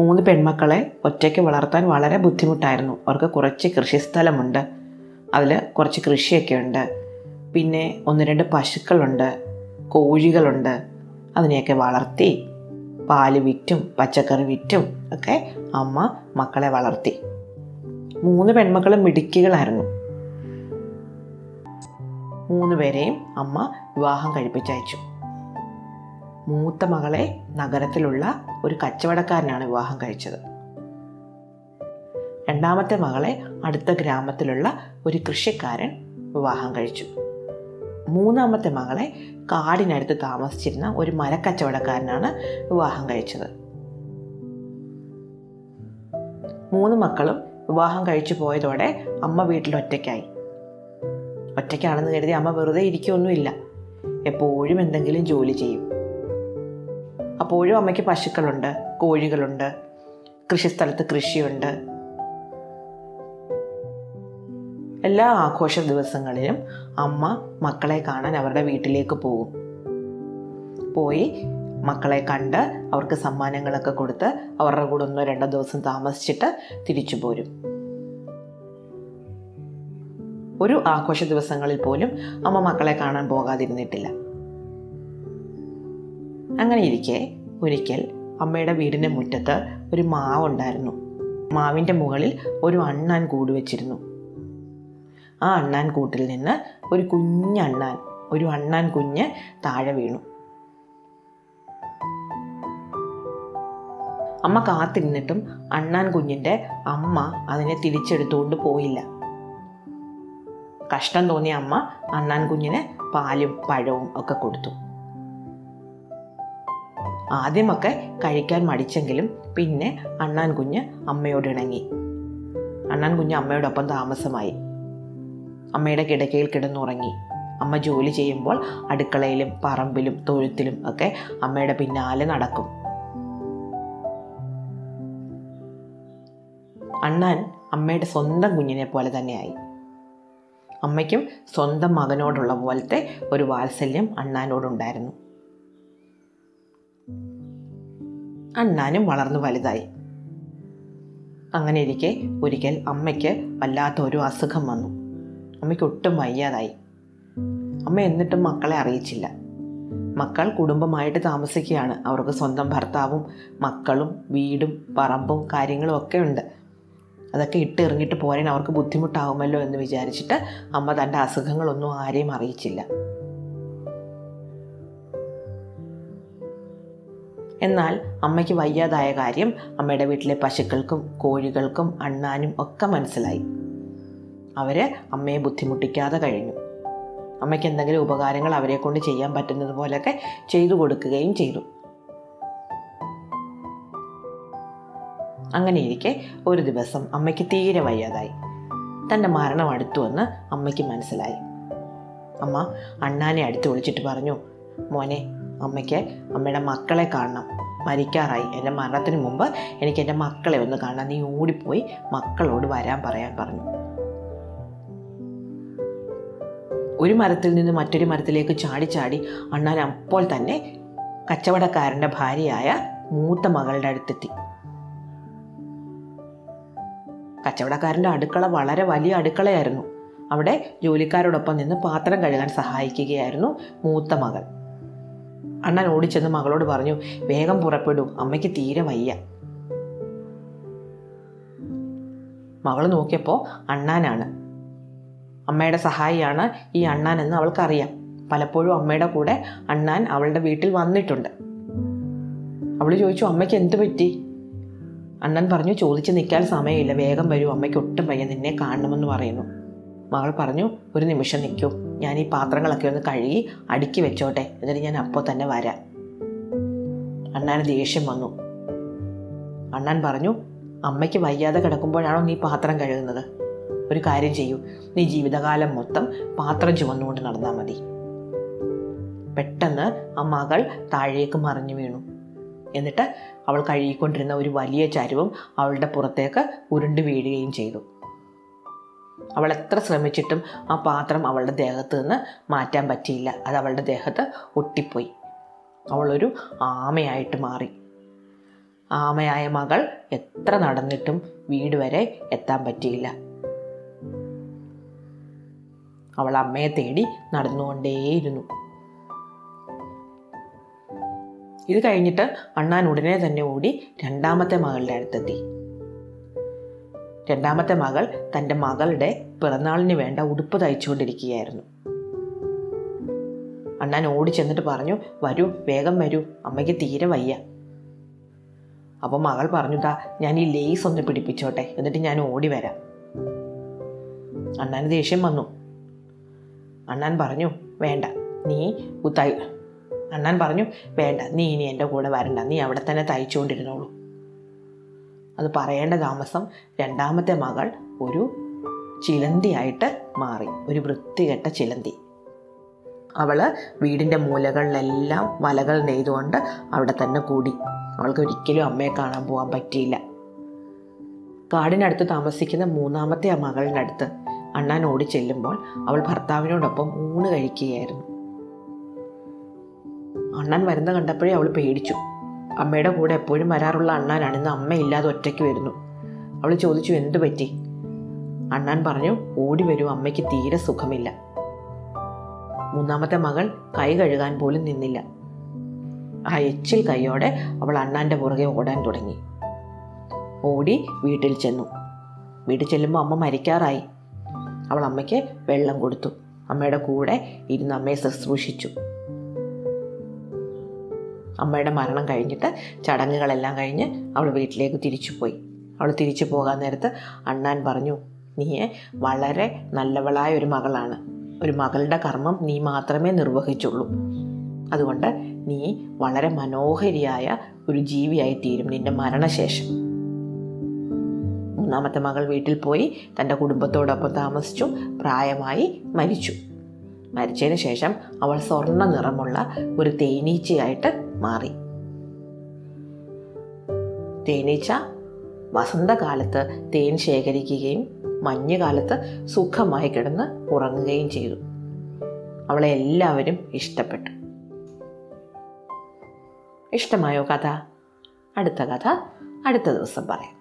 മൂന്ന് പെൺമക്കളെ ഒറ്റയ്ക്ക് വളർത്താൻ വളരെ ബുദ്ധിമുട്ടായിരുന്നു. അവർക്ക് കുറച്ച് കൃഷിസ്ഥലമുണ്ട്. അതിൽ കുറച്ച് കൃഷിയൊക്കെ ഉണ്ട് പിന്നെ ഒന്ന് രണ്ട് പശുക്കളുണ്ട് കോഴികളുണ്ട്. അതിനെയൊക്കെ വളർത്തി പാൽ വിറ്റും പച്ചക്കറി വിറ്റും ഒക്കെ അമ്മ മക്കളെ വളർത്തി. മൂന്ന് പെൺമക്കളും മിടുക്കികളായിരുന്നു. മൂന്ന് പേരെയും അമ്മ വിവാഹം കഴിപ്പിച്ചയച്ചു. മൂത്ത മകളെ നഗരത്തിലുള്ള ഒരു കച്ചവടക്കാരനാണ് വിവാഹം കഴിച്ചത്. രണ്ടാമത്തെ മകളെ അടുത്ത ഗ്രാമത്തിലുള്ള ഒരു കൃഷിക്കാരൻ വിവാഹം കഴിച്ചു. മൂന്നാമത്തെ മകളെ കാടിനടുത്ത് താമസിച്ചിരുന്ന ഒരു മരക്കച്ചവടക്കാരനാണ് വിവാഹം കഴിച്ചത്. മൂന്ന് മക്കളും വിവാഹം കഴിച്ചു പോയതോടെ അമ്മ വീട്ടിൽ ഒറ്റയ്ക്കായി. ഒറ്റയ്ക്കാണെന്ന് കരുതി അമ്മ വെറുതെ ഇരിക്കുകയൊന്നുമില്ല എപ്പോഴും എന്തെങ്കിലും ജോലി ചെയ്യും. അപ്പോഴും അമ്മയ്ക്ക് പശുക്കളുണ്ട് കോഴികളുണ്ട് കൃഷിസ്ഥലത്ത് കൃഷിയുണ്ട്. എല്ലാ ആഘോഷ ദിവസങ്ങളിലും അമ്മ മക്കളെ കാണാൻ അവരുടെ വീട്ടിലേക്ക് പോകും പോയി മക്കളെ കണ്ട് അവർക്ക് സമ്മാനങ്ങളൊക്കെ കൊടുത്ത് അവരുടെ കൂടെ ഒന്നോ രണ്ടോ ദിവസം താമസിച്ചിട്ട് തിരിച്ചു പോരും. ഒരു ആഘോഷ ദിവസങ്ങളിൽ പോലും അമ്മ മക്കളെ കാണാൻ പോകാതിരുന്നിട്ടില്ല. അങ്ങനെ ഇരിക്കെ ഒരിക്കൽ അമ്മയുടെ വീടിന്റെ മുറ്റത്ത് ഒരു മാവുണ്ടായിരുന്നു മാവിന്റെ മുകളിൽ ഒരു അണ്ണാൻ കൂട് വെച്ചിരുന്നു. ആ അണ്ണാൻ കൂട്ടിൽ നിന്ന് ഒരു കുഞ്ഞണ്ണാൻ ഒരു അണ്ണാൻ കുഞ്ഞ് താഴെ വീണു. അമ്മ കാത്തിരുന്നിട്ടും അണ്ണാൻ കുഞ്ഞിന്റെ അമ്മ അതിനെ തിരിച്ചെടുത്തുകൊണ്ട് പോയില്ല. കഷ്ടം തോന്നിയ അമ്മ അണ്ണാൻ കുഞ്ഞിന് പാലും പഴവും ഒക്കെ കൊടുത്തു. ആദ്യമൊക്കെ കഴിക്കാൻ മടിച്ചെങ്കിലും പിന്നെ അണ്ണാൻ കുഞ്ഞ് അമ്മയോട് ഇണങ്ങി. അണ്ണാൻ കുഞ്ഞ് അമ്മയോടൊപ്പം താമസമായി. അമ്മയുടെ കിടക്കയിൽ കിടന്നുറങ്ങി. അമ്മ ജോലി ചെയ്യുമ്പോൾ അടുക്കളയിലും പറമ്പിലും തൊഴുത്തിലും ഒക്കെ അമ്മയുടെ പിന്നാലെ നടക്കും. അണ്ണാൻ അമ്മയുടെ സ്വന്തം കുഞ്ഞിനെ പോലെ തന്നെയായി. അമ്മയ്ക്കും സ്വന്തം മകനോടുള്ള പോലത്തെ ഒരു വാത്സല്യം അണ്ണാനോടുണ്ടായിരുന്നു. അണ്ണാനും വളർന്നു വലുതായി. അങ്ങനെ ഇരിക്കെ ഒരിക്കൽ അമ്മയ്ക്ക് വല്ലാത്ത ഒരു അസുഖം വന്നു. അമ്മയ്ക്ക് ഒട്ടും വയ്യാതായി. അമ്മ എന്നിട്ടും മക്കളെ അറിയിച്ചില്ല. മക്കൾ കുടുംബമായിട്ട് താമസിക്കുകയാണ്. അവർക്ക് സ്വന്തം ഭർത്താവും മക്കളും വീടും പറമ്പും കാര്യങ്ങളും ഒക്കെ ഉണ്ട്. അതൊക്കെ ഇട്ട് ഇറങ്ങിയിട്ട് പോരാൻ അവർക്ക് ബുദ്ധിമുട്ടാവുമല്ലോ എന്ന് വിചാരിച്ചിട്ട് അമ്മ തന്റെ അസുഖങ്ങളൊന്നും ആരെയും അറിയിച്ചില്ല. എന്നാൽ അമ്മയ്ക്ക് വയ്യാതായ കാര്യം അമ്മയുടെ വീട്ടിലെ പശുക്കൾക്കും കോഴികൾക്കും അണ്ണാനും ഒക്കെ മനസ്സിലായി. അവർ അമ്മയെ ബുദ്ധിമുട്ടിക്കാതെ കഴിഞ്ഞു. അമ്മയ്ക്ക് എന്തെങ്കിലും ഉപകാരങ്ങൾ അവരെ കൊണ്ട് ചെയ്യാൻ പറ്റുന്നത് പോലെയൊക്കെ ചെയ്തു കൊടുക്കുകയും ചെയ്തു. അങ്ങനെയിരിക്കെ ഒരു ദിവസം അമ്മയ്ക്ക് തീരെ വയ്യാതായി. തന്റെ മരണം അടുത്തുവെന്ന് അമ്മയ്ക്ക് മനസ്സിലായി. അമ്മ അണ്ണാനെ അടുത്ത് വിളിച്ചിട്ട് പറഞ്ഞു മോനെ അമ്മയ്ക്ക് അമ്മയുടെ മക്കളെ കാണണം. മരിക്കാറായി. എന്റെ മരണത്തിന് മുമ്പ് എനിക്ക് എന്റെ മക്കളെ ഒന്ന് കാണാൻ നീ ഓടിപ്പോയി മക്കളോട് വരാൻ പറയാൻ പറഞ്ഞു. ഒരു മരത്തിൽ നിന്ന് മറ്റൊരു മരത്തിലേക്ക് ചാടി ചാടി അണ്ണാൻ അപ്പോൾ തന്നെ കച്ചവടക്കാരന്റെ ഭാര്യയായ മൂത്ത മകളുടെ അടുത്തെത്തി. കച്ചവടക്കാരന്റെ അടുക്കള വളരെ വലിയ അടുക്കളയായിരുന്നു. അവിടെ ജോലിക്കാരോടൊപ്പം നിന്ന് പാത്രം കഴുകാൻ സഹായിക്കുകയായിരുന്നു മൂത്ത മകൾ. അണ്ണൻ ഓടിച്ചെന്ന് മകളോട് പറഞ്ഞു വേഗം പുറപ്പെടും അമ്മയ്ക്ക് തീരെ വയ്യ. മകൾ നോക്കിയപ്പോൾ അണ്ണാനാണ്. അമ്മയുടെ സഹായിയാണ് ഈ അണ്ണാൻ എന്ന് അവൾക്കറിയാം. പലപ്പോഴും അമ്മയുടെ കൂടെ അണ്ണാൻ അവളുടെ വീട്ടിൽ വന്നിട്ടുണ്ട്. അവൾ ചോദിച്ചു അമ്മയ്ക്ക് എന്ത് പറ്റി? അണ്ണൻ പറഞ്ഞു ചോദിച്ച് നിൽക്കാൻ സമയമില്ല വേഗം വരൂ അമ്മയ്ക്ക് ഒട്ടും വയ്യ നിന്നെ കാണണമെന്ന് പറയുന്നു. മകൾ പറഞ്ഞു ഒരു നിമിഷം നിൽക്കൂ. ഞാൻ ഈ പാത്രങ്ങളൊക്കെ ഒന്ന് കഴുകി അടുക്കി വെച്ചോട്ടെ. എന്നിട്ട് ഞാൻ അപ്പോൾ തന്നെ വരാം. അണ്ണാന് ദേഷ്യം വന്നു. അണ്ണാൻ പറഞ്ഞു അമ്മയ്ക്ക് വയ്യാതെ കിടക്കുമ്പോഴാണോ നീ പാത്രം കഴുകുന്നത്? ഒരു കാര്യം ചെയ്യൂ. നീ ജീവിതകാലം മൊത്തം പാത്രം ചുമന്നുകൊണ്ട് നടന്നാൽ മതി. പെട്ടെന്ന് ആ മകൾ താഴേക്ക് മറിഞ്ഞു വീണു. എന്നിട്ട് അവൾ കഴുകിക്കൊണ്ടിരുന്ന ഒരു വലിയ ചരുവും അവളുടെ പുറത്തേക്ക് ഉരുണ്ട് വീഴുകയും ചെയ്തു. അവൾ എത്ര ശ്രമിച്ചിട്ടും ആ പാത്രം അവളുടെ ദേഹത്ത് നിന്ന് മാറ്റാൻ പറ്റിയില്ല. അത് അവളുടെ ദേഹത്ത് ഒട്ടിപ്പോയി. അവളൊരു ആമയായിട്ട് മാറി. ആമയായ മകൾ എത്ര നടന്നിട്ടും വീട് വരെ എത്താൻ പറ്റിയില്ല. അവൾ അമ്മയെ തേടി നടന്നുകൊണ്ടേയിരുന്നു. ഇത് കഴിഞ്ഞിട്ട് അണ്ണാൻ ഉടനെ തന്നെ ഓടി രണ്ടാമത്തെ മകളുടെ അടുത്തെത്തി. രണ്ടാമത്തെ മകൾ തന്റെ മകളുടെ പിറന്നാളിന് വേണ്ട ഉടുപ്പ് തയ്ച്ചുകൊണ്ടിരിക്കുകയായിരുന്നു. അണ്ണാൻ ഓടി ചെന്നിട്ട് പറഞ്ഞു വരൂ വേഗം വരൂ അമ്മയ്ക്ക് തീരെ വയ്യ. അപ്പോൾ മകൾ പറഞ്ഞു താ ഞാൻ ഈ ലേസ് ഒന്ന് പിടിപ്പിച്ചോട്ടെ എന്നിട്ട് ഞാൻ ഓടി വരാം. അണ്ണാന് ദേഷ്യം വന്നു. അണ്ണാൻ പറഞ്ഞു വേണ്ട നീ തൈ അണ്ണാൻ പറഞ്ഞു വേണ്ട നീ ഇനി എന്റെ കൂടെ വരണ്ട നീ അവിടെ തന്നെ തയ്ച്ചുകൊണ്ടിരുന്നോളൂ. അത് പറയേണ്ട താമസം രണ്ടാമത്തെ മകൾ ഒരു ചിലന്തിയായിട്ട് മാറി ഒരു വൃത്തികെട്ട ചിലന്തി. അവൾ വീടിന്റെ മൂലകളിലെല്ലാം വലകൾ നെയ്തുകൊണ്ട് അവിടെ തന്നെ കൂടി. അവൾക്ക് ഒരിക്കലും അമ്മയെ കാണാൻ പോകാൻ പറ്റിയില്ല. കാടിനടുത്ത് താമസിക്കുന്ന മൂന്നാമത്തെ ആ മകളുടെ അടുത്ത് അണ്ണാൻ ഓടി ചെല്ലുമ്പോൾ അവൾ ഭർത്താവിനോടൊപ്പം ഊണ് കഴിക്കുകയായിരുന്നു. അണ്ണൻ വരുന്ന കണ്ടപ്പോഴേ അവൾ പേടിച്ചു. അമ്മയുടെ കൂടെ എപ്പോഴും വരാറുള്ള അണ്ണാനാണ്. ഇന്ന് അമ്മയില്ലാതെ ഒറ്റയ്ക്ക് വരുന്നു. അവൾ ചോദിച്ചു എന്തു പറ്റി? അണ്ണാൻ പറഞ്ഞു ഓടി വരൂ അമ്മയ്ക്ക് തീരെ സുഖമില്ല. മൂന്നാമത്തെ മകൾ കൈ കഴുകാൻ പോലും നിന്നില്ല. ആ എച്ചിൽ കൈയോടെ അവൾ അണ്ണാന്റെ പുറകെ ഓടാൻ തുടങ്ങി. ഓടി വീട്ടിൽ ചെന്നു. വീട്ടിൽ ചെല്ലുമ്പോൾ അമ്മ മരിക്കാറായി. അവൾ അമ്മയ്ക്ക് വെള്ളം കൊടുത്തു. അമ്മയുടെ കൂടെ ഇരുന്ന് അമ്മയെ ശുശ്രൂഷിച്ചു. അമ്മയുടെ മരണം കഴിഞ്ഞിട്ട് ചടങ്ങുകളെല്ലാം കഴിഞ്ഞ് അവൾ വീട്ടിലേക്ക് തിരിച്ചു പോയി. അവൾ തിരിച്ചു പോകാൻ നേരത്ത് അണ്ണാൻ പറഞ്ഞു നീ വളരെ നല്ലവളായ ഒരു മകളാണ്. ഒരു മകളുടെ കർമ്മം നീ മാത്രമേ നിർവഹിച്ചുള്ളൂ. അതുകൊണ്ട് നീ വളരെ മനോഹരിയായ ഒരു ജീവിയായി തീരും നിന്റെ മരണശേഷം. മൂന്നാമത്തെ മകൾ വീട്ടിൽ പോയി തന്റെ കുടുംബത്തോടൊപ്പം താമസിച്ചു പ്രായമായി മരിച്ചു. മരിച്ചതിന് ശേഷം അവൾ സ്വർണ നിറമുള്ള ഒരു തേനീച്ചയായിട്ട് മാറി. തേനീച്ച വസന്തകാലത്ത് തേൻ ശേഖരിക്കുകയും മഞ്ഞുകാലത്ത് സുഖമായി കിടന്ന് ഉറങ്ങുകയും ചെയ്തു. അവളെ എല്ലാവരും ഇഷ്ടപ്പെട്ടു. ഇഷ്ടമായോ കഥ? അടുത്ത കഥ അടുത്ത ദിവസം പറയാം.